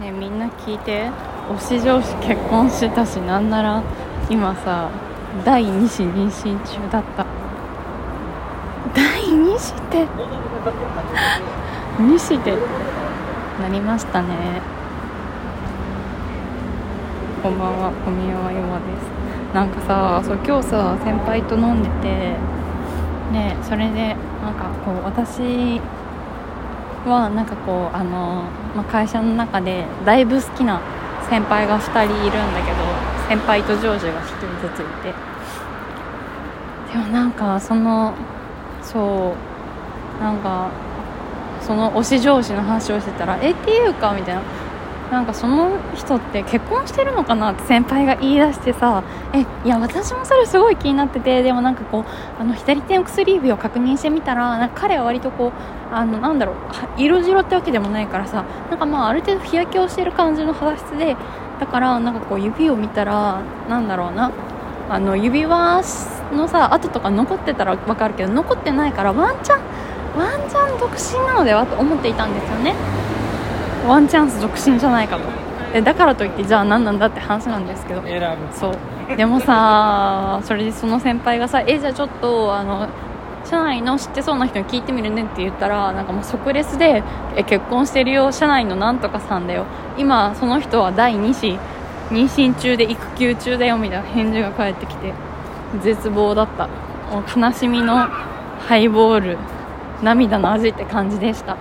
ねみんな聞いて。推し上司結婚してたしなんなら今さ第2子妊娠中だった。第2子って？2子でなりましたね。こんばんは小宮山ヨマです。なんかさそう今日さ先輩と飲んでてねそれでなんかこう私はなんかこうあの、まあ、会社の中でだいぶ好きな先輩が2人いるんだけど先輩と上司が1人ずついて。でもなんかそのそうなんかその推し上司の話をしてたら「えっていうか」みたいな。なんかその人って結婚してるのかなって先輩が言い出してさえいや私もそれすごい気になっててでもなんかこうあの左手の薬指を確認してみたらなんか彼は割とこうあのなんだろう色白ってわけでもないからさなんかまあある程度日焼けをしてる感じの肌質でだからなんかこう指を見たらなんだろうなあの指輪のさ跡とか残ってたら分かるけど残ってないからワンチャンワンチャン独身なのではと思っていたんですよね。ワンチャンス独身じゃないかと。でだからといってじゃあ何なんだって話なんですけど。そう。でもさそれでその先輩がさえじゃあちょっとあの社内の知ってそうな人に聞いてみるねって言ったらなんかもう即レスでえ結婚してるよ社内のなんとかさんだよ。今その人は第2子。妊娠中で育休中だよみたいな返事が返ってきて。絶望だった。もう悲しみのハイボール。涙の味って感じでした。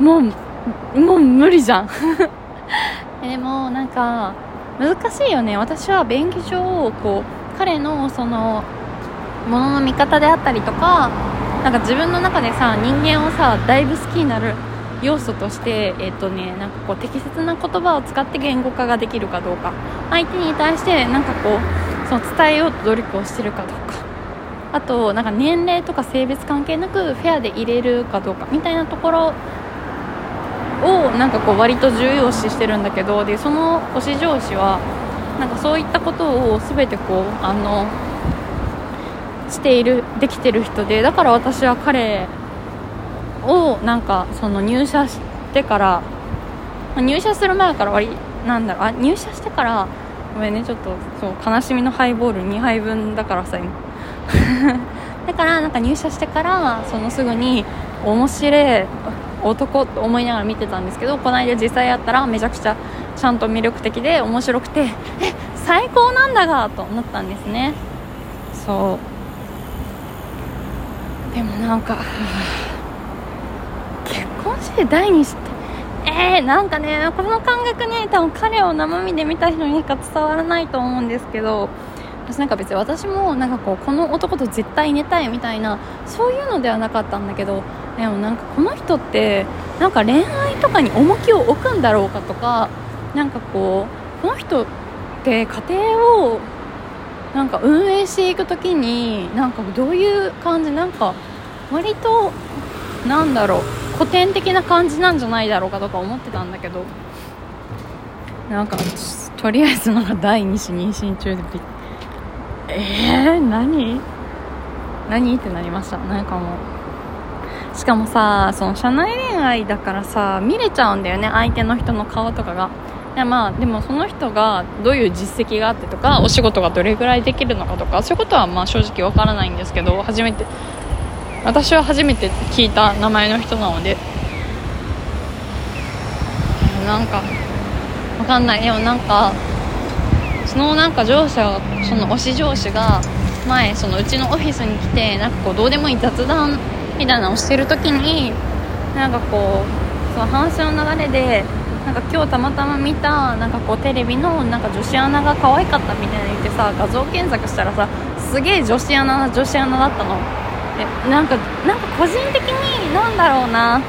もう もう無理じゃん。でもなんか難しいよね。私は便宜上こう彼のそのものの見方であったりとかなんか自分の中でさ人間をさだいぶ好きになる要素としてえっ、とねなんかこう適切な言葉を使って言語化ができるかどうか。相手に対してなんかこうその伝えようと努力をしてるかどうか。あとなんか年齢とか性別関係なくフェアで入れるかどうかみたいなところをなんかこう割と重要視してるんだけどでその推し上司はなんかそういったことを全てこうあのしているできてる人でだから私は彼をなんかその入社してから入社する前から割なんだろうあ入社してからごめんねちょっとそう悲しみのハイボール2杯分だからさ今。だからなんか入社してからそのすぐに面白い男と思いながら見てたんですけどこの間実際やったらめちゃくちゃちゃんと魅力的で面白くてえ最高なんだがと思ったんですね。そう。でもなんか結婚して第二子ってえー、なんかねこの感覚ね多分彼を生身で見た人にしか伝わらないと思うんですけど私なんか別に私もなんかこうこの男と絶対寝たいみたいなそういうのではなかったんだけどでもなんかこの人ってなんか恋愛とかに重きを置くんだろうかとかなんかこうこの人って家庭をなんか運営していく時になんかどういう感じなんか割となんだろう古典的な感じなんじゃないだろうかとか思ってたんだけどなんかとりあえずなんか第2子妊娠中でびえー、何？何？ってなりました。なんかもうしかもさその社内恋愛だからさ見れちゃうんだよね相手の人の顔とかが。いやまあでもその人がどういう実績があってとかお仕事がどれぐらいできるのかとかそういうことはまあ正直わからないんですけど初めて私は初めて聞いた名前の人なので。なんかわかんない。でもなんかそのなんか上司はその推し上司が前そのうちのオフィスに来てなんかこうどうでもいい雑談みたいなのをしてる時になんかこうその話の流れでなんか今日たまたま見たなんかこうテレビのなんか女子アナが可愛かったみたいな言ってさ画像検索したらさすげえ女子アナ女子アナだったの。でなんかなんか個人的になんだろうな。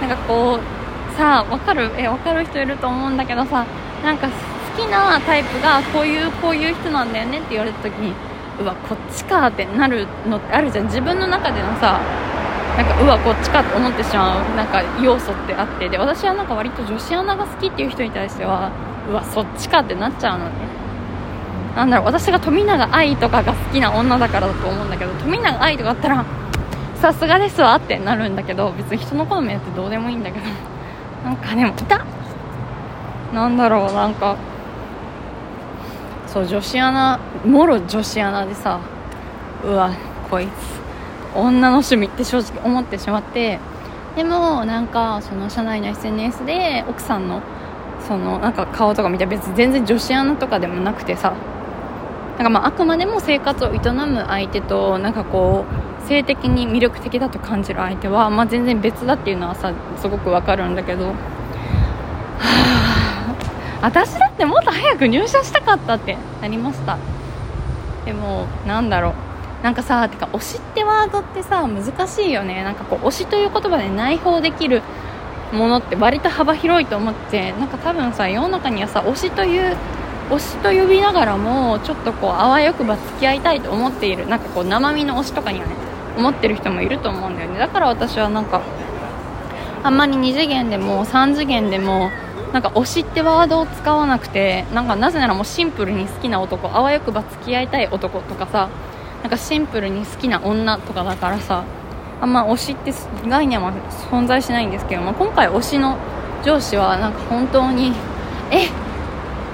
なんかこうさあ分かる？え分かる人いると思うんだけどさなんか好きなタイプがこういうこういう人なんだよねって言われた時にうわこっちかってなるのってあるじゃん。自分の中でのさなんかうわこっちかって思ってしまうなんか要素ってあって。で私はなんか割と女子アナが好きっていう人に対してはうわそっちかってなっちゃうのね。なんだろう私が富永愛とかが好きな女だからだと思うんだけど富永愛とかだったらさすがですわってなるんだけど別に人の好みやってどうでもいいんだけど。なんかでもいた？なんだろうなんか。そう女子アナもろ女子アナでさうわこいつ女の趣味って正直思ってしまってでもなんかその社内の SNS で奥さんのそのなんか顔とか見て別に全然女子アナとかでもなくてさなんかまああくまでも生活を営む相手となんかこう性的に魅力的だと感じる相手は、まあ、全然別だっていうのはさすごくわかるんだけど。はあ私ってもっと早く入社したかったってなりました。でもなんだろう。なんかさてか推しってワードってさ難しいよね。なんかこう推しという言葉で内包できるものって割と幅広いと思ってなんか多分さ世の中にはさ推しという推しと呼びながらもちょっとこうあわよくば付き合いたいと思っている。なんかこう生身の推しとかにはね思ってる人もいると思うんだよね。だから私はなんかあんまり2次元でも3次元でもなんか推しってワードを使わなくてなんかなぜならもうシンプルに好きな男あわよくば付き合いたい男とかさなんかシンプルに好きな女とかだからさあんま推しって概念は存在しないんですけど、まあ、今回推しの上司はなんか本当にえ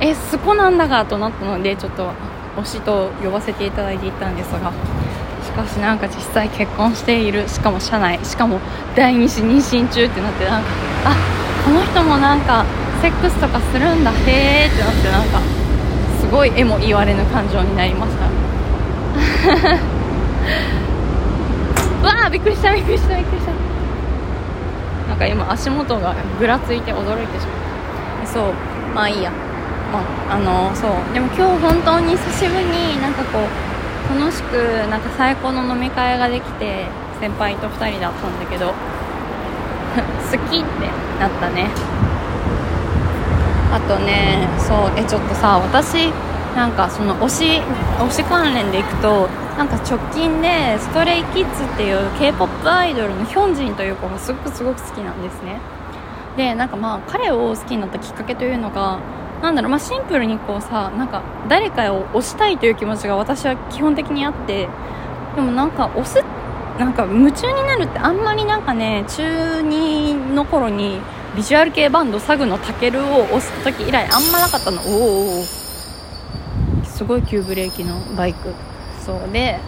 えそこなんだがとなったのでちょっと推しと呼ばせていただいていたんですがしかしなんか実際結婚しているしかも社内しかも第2子妊娠中ってなってなんかあこの人もなんかセックスとかするんだ。へーってなってなんかすごい絵も言われぬ感情になりました。わあびっくりしたびっくりしたびっくりした。なんか今足元がぐらついて驚いてしまった。そう。まあいいや。まああのそう。でも今日本当に久しぶりになんかこう楽しくなんか最高の飲み会ができて先輩と2人だったんだけど 好きってなったね。あとねそうえちょっとさ私なんかその推し推し関連でいくとなんか直近でストレイキッズっていう k p o p アイドルのヒョンジンという子がすごくすごく好きなんですね。でなんかまあ彼を好きになったきっかけというのがなんだろう、まあ、シンプルにこうさなんか誰かを推したいという気持ちが私は基本的にあってでもなんか推すなんか夢中になるってあんまりなんかね中2の頃にビジュアル系バンドサグのタケルを押す時以来あんまなかったの。おおすごい急ブレーキのバイク。そうで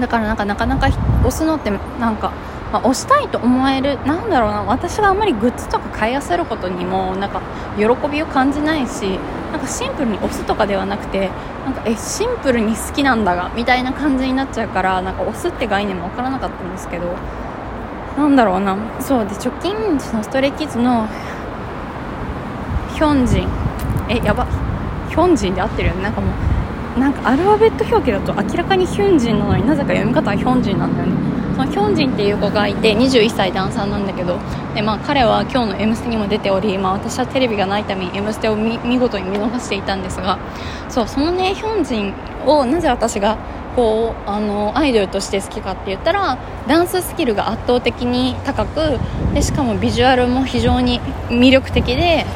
だからなんかなかなか押すのってなんか、まあ、押したいと思えるなんだろうな。私があんまりグッズとか買いあせることにもなんか喜びを感じないしなんかシンプルに押すとかではなくてなんかえシンプルに好きなんだがみたいな感じになっちゃうからなんか押すって概念も分からなかったんですけどなんだろうな。そうで直近そのストレイキッズのヒョンジン。えやば。ヒョンジンで合ってるよね。なんかもうなんかアルファベット表記だと明らかにヒョンジンなのになぜか読み方はヒョンジンなんだよね。そのヒョンジンっていう子がいて21歳ダンサーなんだけどで、まあ、彼は今日の「M ステ」にも出ており、まあ、私はテレビがないために「M ステ」を見事に見逃していたんですがそうそのねヒョンジンをなぜ私がこうあのアイドルとして好きかって言ったらダンススキルが圧倒的に高くでしかもビジュアルも非常に魅力的で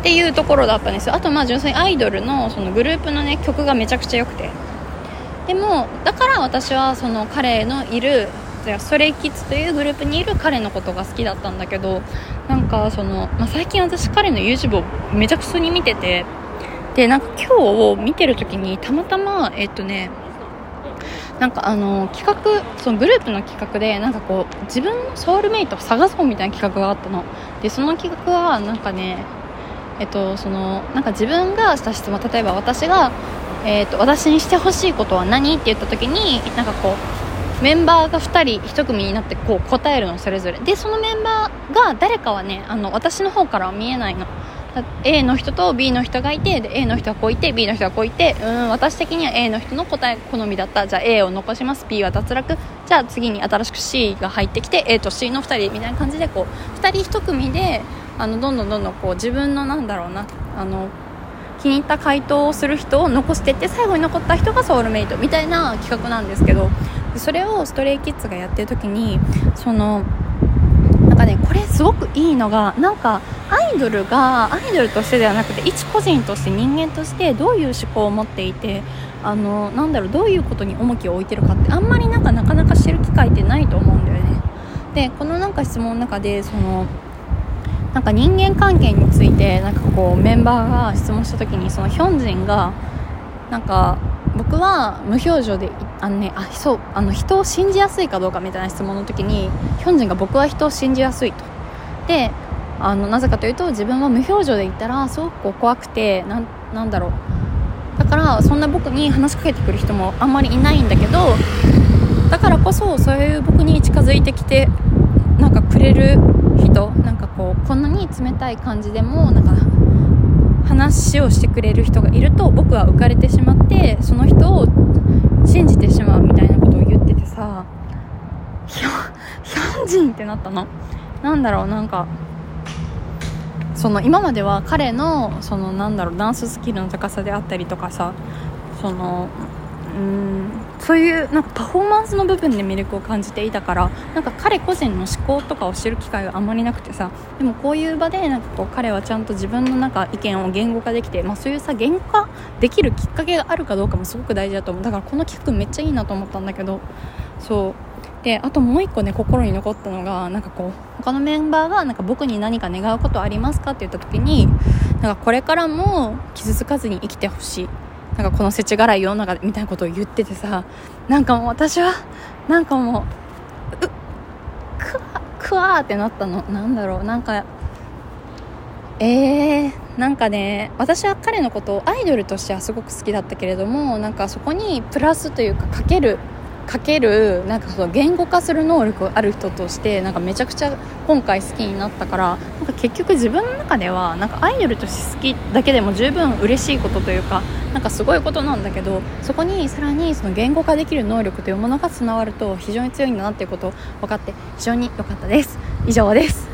っていうところだったんですよ。あとまあ純粋にアイドルのそのグループのね曲がめちゃくちゃ良くて。でもだから私はその彼のいるストレイキッズというグループにいる彼のことが好きだったんだけどなんかその、まあ、最近私彼の YouTube をめちゃくちゃに見ててでなんか今日を見てる時にたまたまえっとねなんかあの企画そのグループの企画でなんかこう自分のソウルメイトを探そうみたいな企画があったの。でその企画はなんかねえっと、そのなんか自分がした質問例えば私が、えっと、私にしてほしいことは何って言った時になんかこうメンバーが2人1組になってこう答えるのそれぞれ。でそのメンバーが誰かはねあの私の方からは見えないの。A の人と B の人がいてで A の人はこういて B の人はこういてうん私的には A の人の答え好みだった。じゃあ A を残します。B は脱落。じゃあ次に新しく C が入ってきて A と C の2人みたいな感じでこう2人1組であのどんどんどんどんこう自分のなんだろうなあの気に入った回答をする人を残していって最後に残った人がソウルメイトみたいな企画なんですけどそれをストレイキッズがやってる時にそのなんかねこれすごくいいのがなんかアイドルがアイドルとしてではなくて一個人として人間としてどういう思考を持っていてあのなんだろうどういうことに重きを置いてるかってあんまりなんかなかなか知る機会ってないと思うんだよね。でこのなんか質問の中でそのなんか人間関係についてなんかこうメンバーが質問した時にそのヒョンジンがなんか僕は無表情であのねあそうあの人を信じやすいかどうかみたいな質問の時にヒョンジンが僕は人を信じやすいと。であのなぜかというと自分は無表情で言ったらすごく怖くてななんだろう。だからそんな僕に話しかけてくる人もあんまりいないんだけどだからこそそういう僕に近づいてきてなんかくれる人なんかこうこんなに冷たい感じでもなんか話をしてくれる人がいると僕は浮かれてしまってその人を信じてしまうみたいなことを言っててさヒョンジンってなったの？なんだろうなんかその今までは彼のそのなんだろうダンススキルの高さであったりとかさそのうんそういうなんかパフォーマンスの部分で魅力を感じていたからなんか彼個人の思考とかを知る機会があまりなくてさでもこういう場でなんかこう彼はちゃんと自分のなんか意見を言語化できて、まあ、そういうさ言語化できるきっかけがあるかどうかもすごく大事だと思う。だからこの企画めっちゃいいなと思ったんだけどそう。であともう一個ね心に残ったのがなんかこう他のメンバーがなんか僕に何か願うことありますかって言った時になんかこれからも傷つかずに生きてほしい。なんかこの世知辛い世の中みたいなことを言っててさなんかもう私はなんかもううくわくわーってなったの。なんだろう。なんかえー、なんかね私は彼のことをアイドルとしてはすごく好きだったけれどもなんかそこにプラスというかかけるかけるなんかその言語化する能力ある人としてなんかめちゃくちゃ今回好きになったからなんか結局自分の中ではなんかアイドルとして好きだけでも十分嬉しいことというかなんかすごいことなんだけどそこにさらにその言語化できる能力というものが備わると非常に強いんだなっていうことを分かって非常に良かったです。以上です。